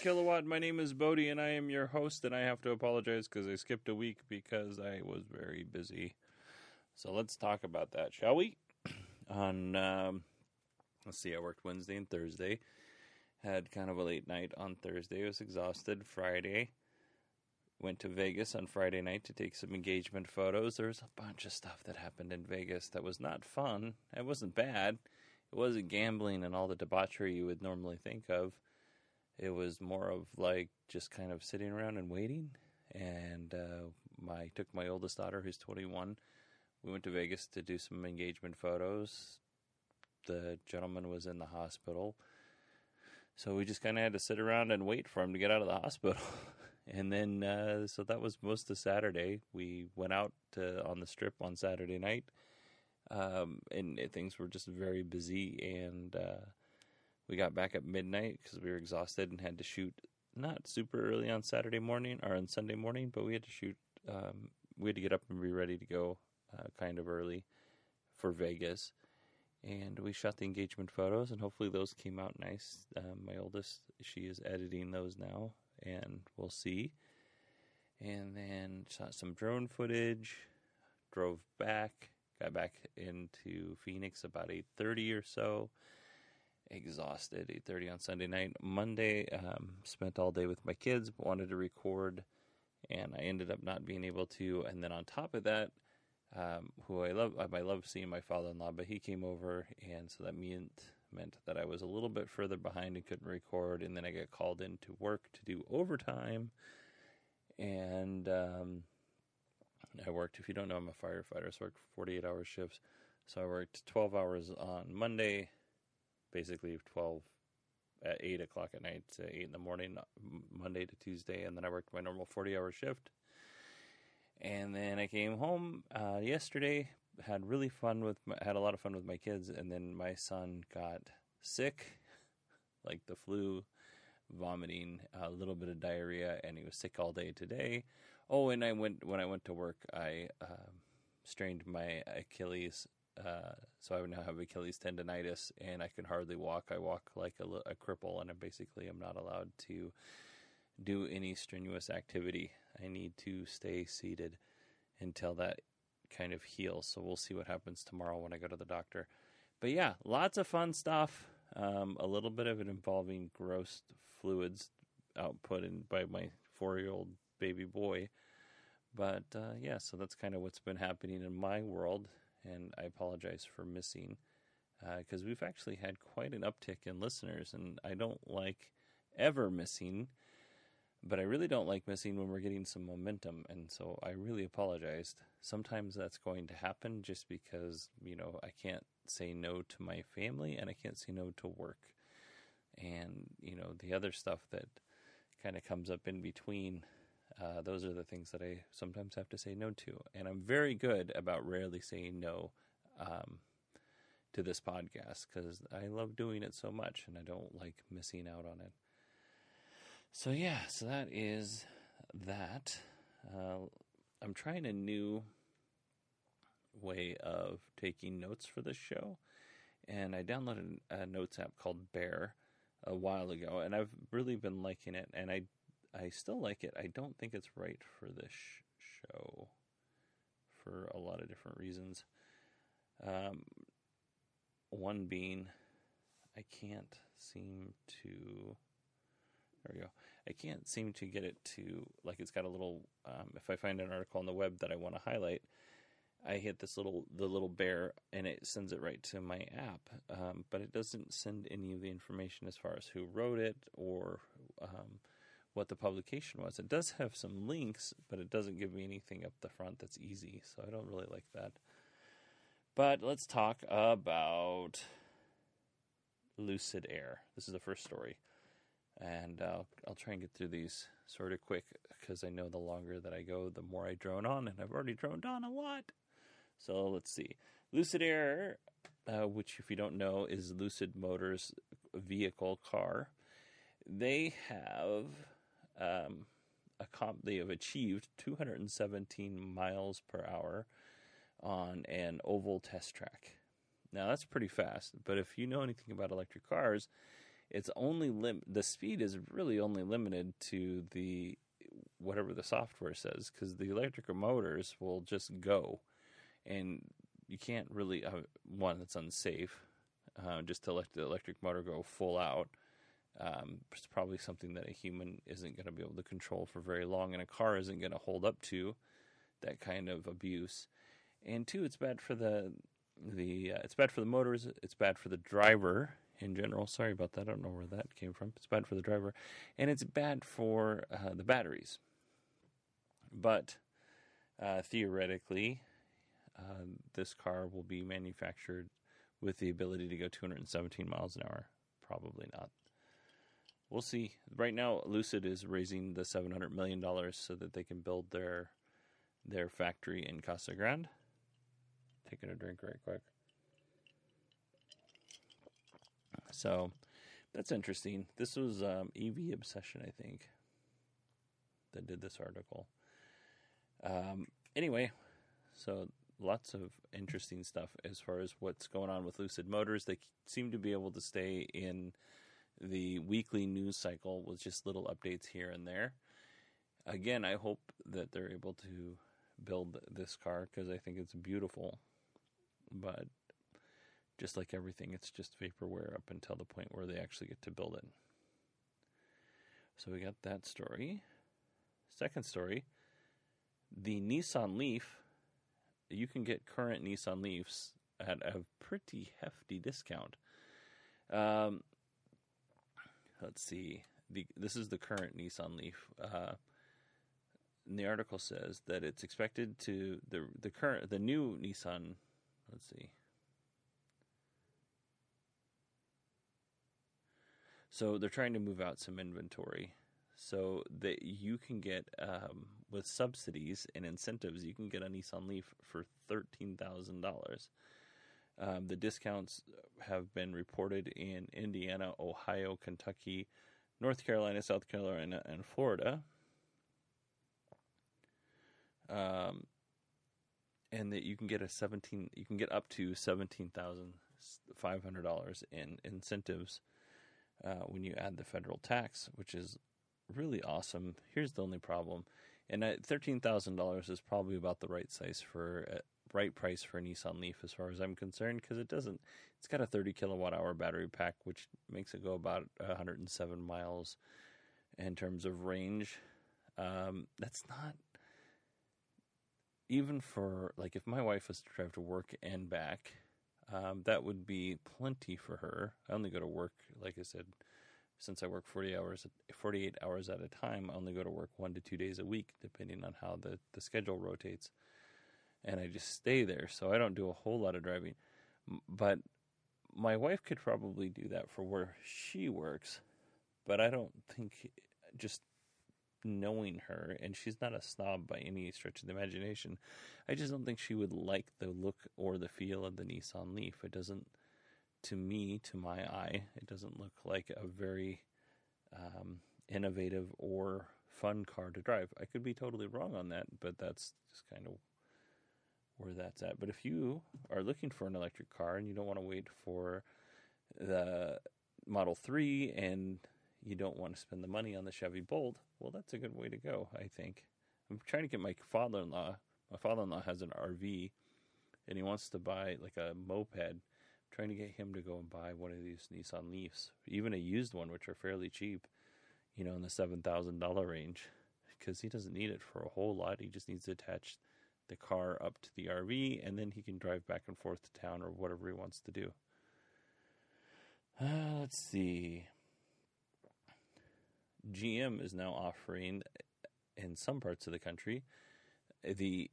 Kilowatt. My name is Bodie, and I am your host. And I have to apologize because I skipped a week because I was very busy. So let's talk about that, shall we? on um, let's see, I worked Wednesday and Thursday. Had kind of a late night on Thursday. I was exhausted. Friday, went to Vegas on Friday night to take some engagement photos. There was a bunch of stuff that happened in Vegas that was not fun. It wasn't bad. It wasn't gambling and all the debauchery you would normally think of it was more of like just kind of sitting around and waiting. And uh, my took my oldest daughter, who's 21. We went to Vegas to do some engagement photos. The gentleman was in the hospital, so we just kind of had to sit around and wait for him to get out of the hospital. and then, uh, so that was most of Saturday. We went out to, on the strip on Saturday night, um, and uh, things were just very busy and. Uh, we got back at midnight because we were exhausted and had to shoot not super early on Saturday morning or on Sunday morning, but we had to shoot. Um, we had to get up and be ready to go uh, kind of early for Vegas. And we shot the engagement photos, and hopefully those came out nice. Um, my oldest, she is editing those now, and we'll see. And then shot some drone footage, drove back, got back into Phoenix about 8.30 or so exhausted 8.30 on sunday night. Monday um, spent all day with my kids wanted to record and i ended up not being able to. And then on top of that um, who i love i love seeing my father-in-law but he came over and so that meant meant that i was a little bit further behind and couldn't record and then i got called in to work to do overtime. And um, i worked if you don't know i'm a firefighter so i worked 48 hour shifts. So i worked 12 hours on monday basically 12 at 8 o'clock at night to 8 in the morning, Monday to Tuesday. And then I worked my normal 40 hour shift. And then I came home uh, yesterday, had really fun with, my, had a lot of fun with my kids. And then my son got sick, like the flu, vomiting, a little bit of diarrhea, and he was sick all day today. Oh, and I went, when I went to work, I um, strained my Achilles uh, so I now have Achilles tendonitis, and I can hardly walk. I walk like a, a cripple, and I basically am not allowed to do any strenuous activity. I need to stay seated until that kind of heals. So we'll see what happens tomorrow when I go to the doctor. But yeah, lots of fun stuff. Um, a little bit of it involving gross fluids output in, by my four-year-old baby boy. But uh, yeah, so that's kind of what's been happening in my world and I apologize for missing because uh, we've actually had quite an uptick in listeners, and I don't like ever missing, but I really don't like missing when we're getting some momentum, and so I really apologized. Sometimes that's going to happen just because you know I can't say no to my family and I can't say no to work, and you know the other stuff that kind of comes up in between uh, those are the things that I sometimes have to say no to. And I'm very good about rarely saying no um, to this podcast because I love doing it so much and I don't like missing out on it. So, yeah, so that is that. Uh, I'm trying a new way of taking notes for this show. And I downloaded a notes app called Bear a while ago, and I've really been liking it. And I I still like it. I don't think it's right for this show for a lot of different reasons. Um, one being, I can't seem to. There we go. I can't seem to get it to like it's got a little. Um, if I find an article on the web that I want to highlight, I hit this little the little bear and it sends it right to my app, um, but it doesn't send any of the information as far as who wrote it or um, what the publication was. It does have some links, but it doesn't give me anything up the front that's easy, so I don't really like that. But let's talk about Lucid Air. This is the first story, and uh, I'll try and get through these sort of quick because I know the longer that I go, the more I drone on, and I've already droned on a lot. So let's see. Lucid Air, uh, which, if you don't know, is Lucid Motors' vehicle car. They have um, comp- they have achieved 217 miles per hour on an oval test track. Now that's pretty fast, but if you know anything about electric cars, it's only lim- the speed is really only limited to the whatever the software says because the electric motors will just go and you can't really uh, one that's unsafe uh, just to let the electric motor go full out um, it's probably something that a human isn't going to be able to control for very long and a car isn't going to hold up to that kind of abuse and two it's bad for the the uh, it's bad for the motors it's bad for the driver in general sorry about that i don't know where that came from it's bad for the driver and it's bad for uh, the batteries but uh, theoretically uh, this car will be manufactured with the ability to go 217 miles an hour. Probably not. We'll see. Right now, Lucid is raising the 700 million dollars so that they can build their their factory in Casa Grande. Taking a drink right quick. So that's interesting. This was um, EV Obsession, I think, that did this article. Um, anyway, so lots of interesting stuff as far as what's going on with Lucid Motors. They seem to be able to stay in the weekly news cycle with just little updates here and there. Again, I hope that they're able to build this car because I think it's beautiful. But just like everything, it's just vaporware up until the point where they actually get to build it. So we got that story. Second story the Nissan Leaf you can get current Nissan Leafs at a pretty hefty discount. Um, let's see. The, this is the current Nissan Leaf. Uh, the article says that it's expected to the the current the new Nissan. Let's see. So they're trying to move out some inventory so that you can get um, with subsidies and incentives, you can get a Nissan Leaf for thirteen thousand um. The discounts have been reported in Indiana, Ohio, Kentucky, North Carolina, South Carolina, and Florida. Um, and that you can get a seventeen, you can get up to seventeen thousand five hundred dollars in incentives uh, when you add the federal tax, which is really awesome. Here's the only problem, and thirteen thousand dollars is probably about the right size for uh, right price for a Nissan Leaf as far as I'm concerned because it doesn't. It's got a 30 kilowatt hour battery pack, which makes it go about 107 miles in terms of range. Um, that's not even for like if my wife was to drive to work and back. Um, that would be plenty for her. I only go to work, like I said, since I work 40 hours, 48 hours at a time, I only go to work one to two days a week, depending on how the, the schedule rotates. And I just stay there. So I don't do a whole lot of driving. But my wife could probably do that for where she works. But I don't think just knowing her, and she's not a snob by any stretch of the imagination, I just don't think she would like the look or the feel of the Nissan Leaf. It doesn't to me, to my eye, it doesn't look like a very um, innovative or fun car to drive. I could be totally wrong on that, but that's just kind of where that's at. But if you are looking for an electric car and you don't want to wait for the Model 3 and you don't want to spend the money on the Chevy Bolt, well, that's a good way to go, I think. I'm trying to get my father in law. My father in law has an RV and he wants to buy like a moped. I'm trying to get him to go and buy one of these Nissan Leafs, even a used one, which are fairly cheap, you know, in the $7,000 range, because he doesn't need it for a whole lot. He just needs to attach the car up to the RV and then he can drive back and forth to town or whatever he wants to do. Uh, let's see. GM is now offering in some parts of the country the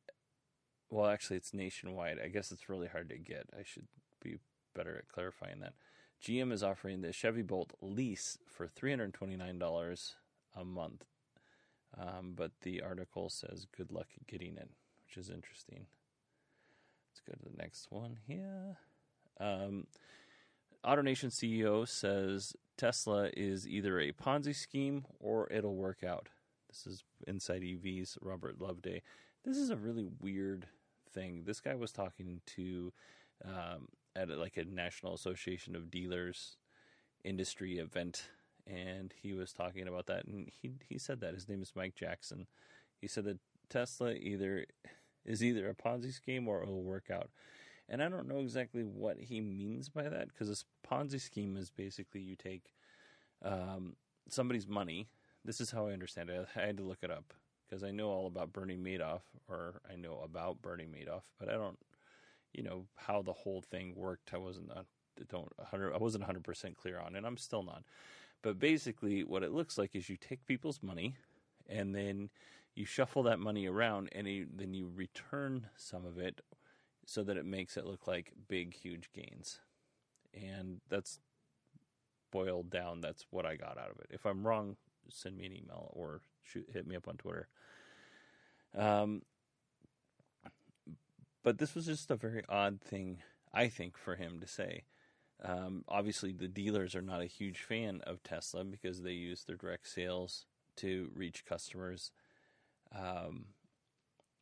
well actually it's nationwide. I guess it's really hard to get. I should be better at clarifying that. Gm is offering the chevy bolt lease for $329 a month. Um, but the article says good luck getting it which is interesting let's go to the next one here um, AutoNation ceo says tesla is either a ponzi scheme or it'll work out this is Inside EV's Robert Loveday. This is a really weird thing. This guy was talking to um, at like a National Association of Dealers industry event, and he was talking about that. And he he said that his name is Mike Jackson. He said that Tesla either is either a Ponzi scheme or it will work out. And I don't know exactly what he means by that because this Ponzi scheme is basically you take um, somebody's money this is how I understand it. I had to look it up because I know all about Bernie Madoff, or I know about Bernie Madoff, but I don't, you know, how the whole thing worked. I wasn't, I don't, I wasn't 100 percent clear on, and I'm still not. But basically, what it looks like is you take people's money, and then you shuffle that money around, and you, then you return some of it, so that it makes it look like big, huge gains. And that's boiled down. That's what I got out of it. If I'm wrong, send me an email or shoot, hit me up on Twitter. Um, but this was just a very odd thing, I think, for him to say. Um, obviously, the dealers are not a huge fan of Tesla because they use their direct sales to reach customers, um,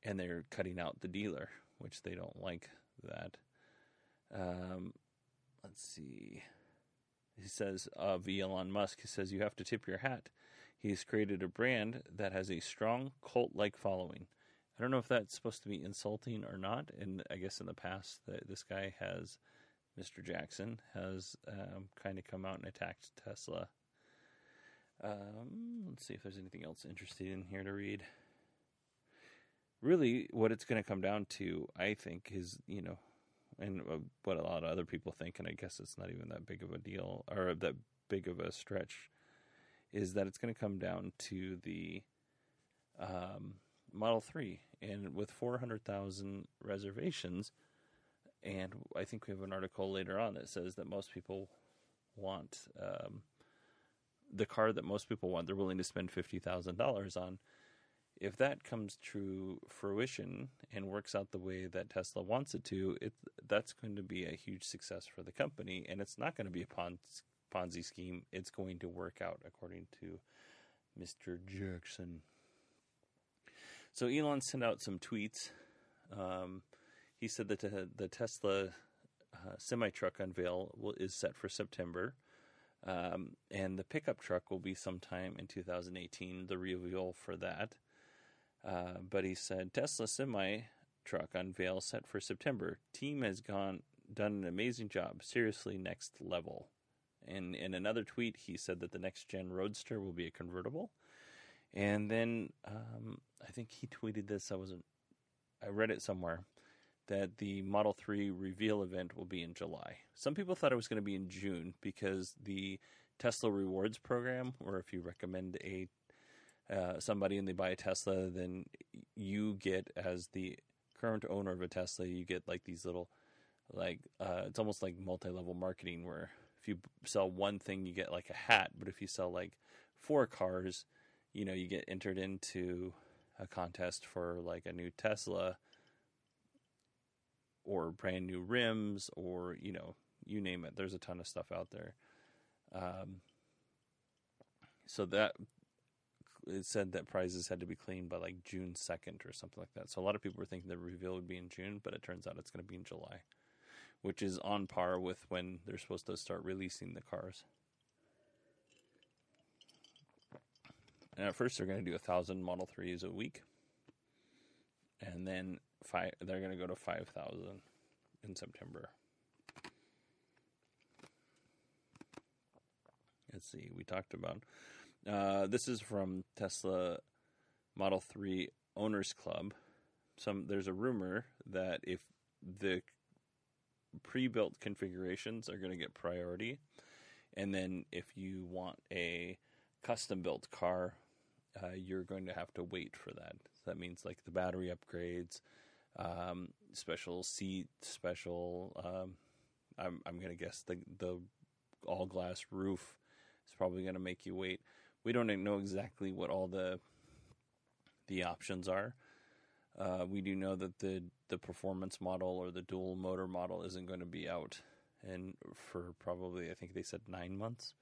and they're cutting out the dealer, which they don't like that. Um, let's see. He says of Elon Musk, he says you have to tip your hat He's created a brand that has a strong cult like following. I don't know if that's supposed to be insulting or not. And I guess in the past, this guy has, Mr. Jackson, has um, kind of come out and attacked Tesla. Um, let's see if there's anything else interesting in here to read. Really, what it's going to come down to, I think, is, you know, and uh, what a lot of other people think, and I guess it's not even that big of a deal or that big of a stretch is that it's going to come down to the um, Model 3. And with 400,000 reservations, and I think we have an article later on that says that most people want um, the car that most people want, they're willing to spend $50,000 on. If that comes to fruition and works out the way that Tesla wants it to, it that's going to be a huge success for the company, and it's not going to be a Ponzi scheme, it's going to work out, according to Mr. Jackson. So Elon sent out some tweets. Um, he said that the, Tesla uh, semi truck unveil will, is set for September. Um, and the pickup truck will be sometime in 2018, the reveal for that. Uh, but he said Tesla semi truck unveil set for September. Team has gone done an amazing job. Seriously, next level. And in another tweet, he said that the next gen Roadster will be a convertible. And then um, I think he tweeted this. I wasn't. I read it somewhere that the Model 3 reveal event will be in July. Some people thought it was going to be in June because the Tesla Rewards program, where if you recommend a uh, somebody and they buy a Tesla, then you get as the current owner of a Tesla, you get like these little like uh, it's almost like multi-level marketing where if you sell one thing, you get like a hat. But if you sell like four cars, you know, you get entered into a contest for like a new Tesla or brand new rims or, you know, you name it. There's a ton of stuff out there. Um, so that it said that prizes had to be cleaned by like June 2nd or something like that. So a lot of people were thinking the reveal would be in June, but it turns out it's going to be in July which is on par with when they're supposed to start releasing the cars. And at first, they're going to do a thousand Model Threes a week, and then five. They're going to go to five thousand in September. Let's see. We talked about uh, this is from Tesla Model Three Owners Club. Some there's a rumor that if the pre-built configurations are going to get priority, and then if you want a custom-built car, uh, you're going to have to wait for that. So that means like the battery upgrades, um, special seat, special. Um, I'm I'm going to guess the the all glass roof is probably going to make you wait. We don't know exactly what all the the options are. Uh, we do know that the the performance model or the dual motor model isn't going to be out, and for probably I think they said nine months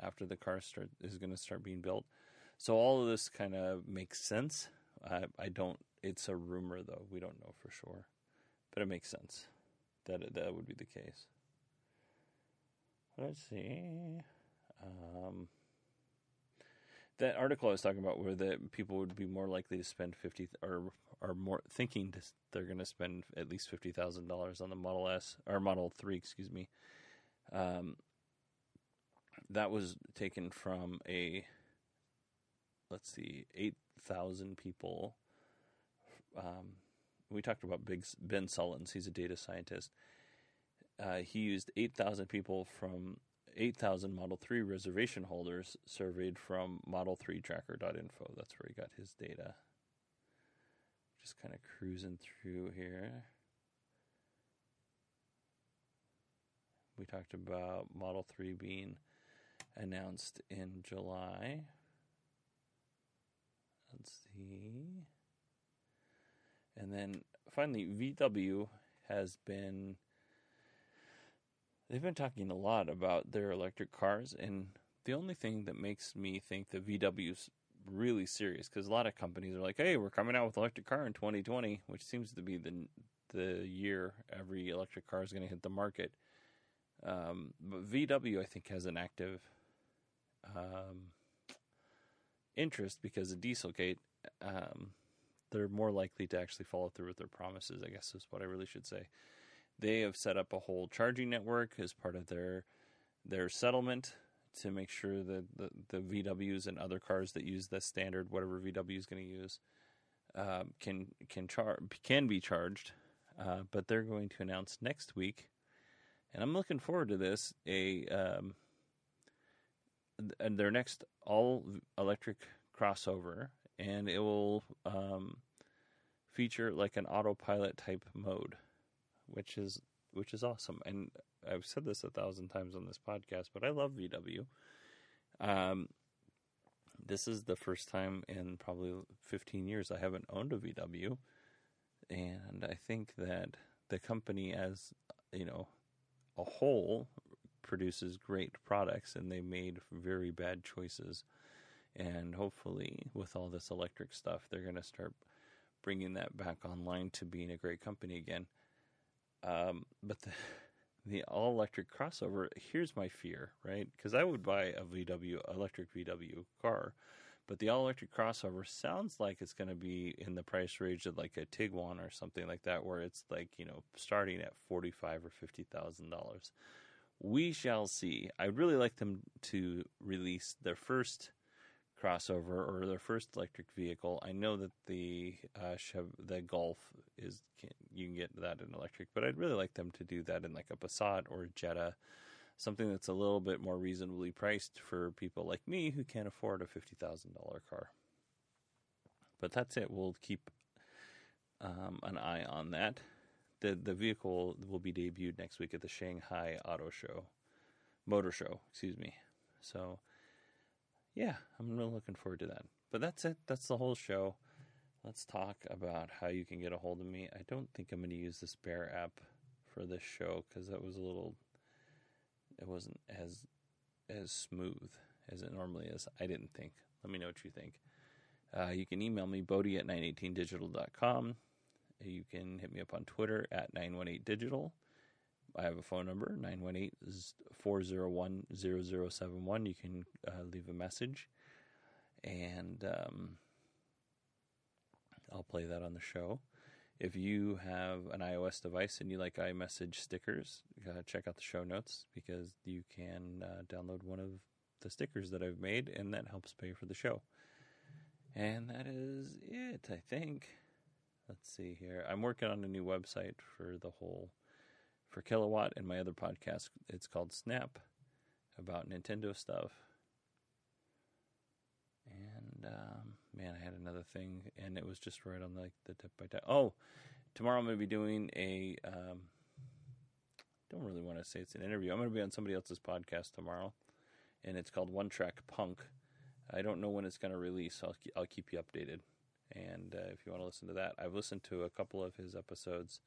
after the car start is going to start being built. So all of this kind of makes sense. I, I don't. It's a rumor though. We don't know for sure, but it makes sense that that would be the case. Let's see. Um, that article I was talking about, where the people would be more likely to spend fifty or are more thinking to, they're going to spend at least fifty thousand dollars on the Model S or Model Three, excuse me. Um, that was taken from a let's see, eight thousand people. Um, we talked about Big Ben Sullins. He's a data scientist. Uh, he used eight thousand people from 8,000 Model 3 reservation holders surveyed from Model3Tracker.info. That's where he got his data. Just kind of cruising through here. We talked about Model 3 being announced in July. Let's see. And then finally, VW has been they've been talking a lot about their electric cars, and the only thing that makes me think that VW's really serious because a lot of companies are like, "Hey, we're coming out with electric car in 2020," which seems to be the the year every electric car is going to hit the market. Um, but VW, I think, has an active um, interest because of Dieselgate. Um, they're more likely to actually follow through with their promises. I guess is what I really should say. They have set up a whole charging network as part of their their settlement to make sure that the, the VWs and other cars that use the standard whatever VW is going to use uh, can can char- can be charged. Uh, but they're going to announce next week, and I'm looking forward to this. A um, their next all electric crossover, and it will um, feature like an autopilot type mode which is which is awesome. And I've said this a thousand times on this podcast, but I love VW. Um, this is the first time in probably 15 years I haven't owned a VW, and I think that the company, as you know, a whole, produces great products, and they made very bad choices. And hopefully, with all this electric stuff, they're going to start bringing that back online to being a great company again. Um, but the the all electric crossover, here's my fear, right? Because I would buy a VW electric VW car, but the all electric crossover sounds like it's going to be in the price range of like a Tiguan or something like that, where it's like you know starting at forty five or fifty thousand dollars. We shall see. I'd really like them to release their first crossover or their first electric vehicle. I know that the uh, Chev- the Golf is can, you can get that in electric, but I'd really like them to do that in like a Passat or a Jetta, something that's a little bit more reasonably priced for people like me who can't afford a fifty thousand dollar car. But that's it. We'll keep um, an eye on that. the The vehicle will be debuted next week at the Shanghai Auto Show, Motor Show, excuse me. So yeah, I'm really looking forward to that. But that's it. That's the whole show. Let's talk about how you can get a hold of me. I don't think I'm going to use this Bear app for this show because that was a little. It wasn't as as smooth as it normally is. I didn't think. Let me know what you think. Uh, you can email me, Bodie at 918digital.com. You can hit me up on Twitter at 918digital. I have a phone number, 918 401 0071. You can uh, leave a message. and um, I'll play that on the show. If you have an iOS device and you like iMessage stickers, uh, check out the show notes because you can uh, download one of the stickers that I've made, and that helps pay for the show. And that is it, I think. Let's see here. I'm working on a new website for the whole Kilowatt and my other podcast. It's called Snap about Nintendo stuff. And um, man, I had another thing, and it was just right on like the tip by tip. Oh, tomorrow I'm going to be doing a. Um, don't really want to say it's an interview. I'm going to be on somebody else's podcast tomorrow, and it's called One Track Punk. I don't know when it's going to release. I'll I'll keep you updated. And uh, if you want to listen to that, I've listened to a couple of his episodes,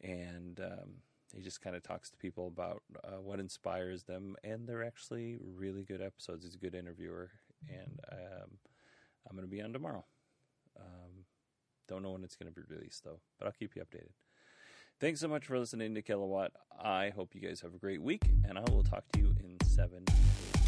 and um, he just kind of talks to people about uh, what inspires them, and they're actually really good episodes. He's a good interviewer, and um, I'm going to be on tomorrow. Um, don't know when it's going to be released though, but I'll keep you updated. Thanks so much for listening to Kilowatt. I hope you guys have a great week, and I will talk to you in seven days.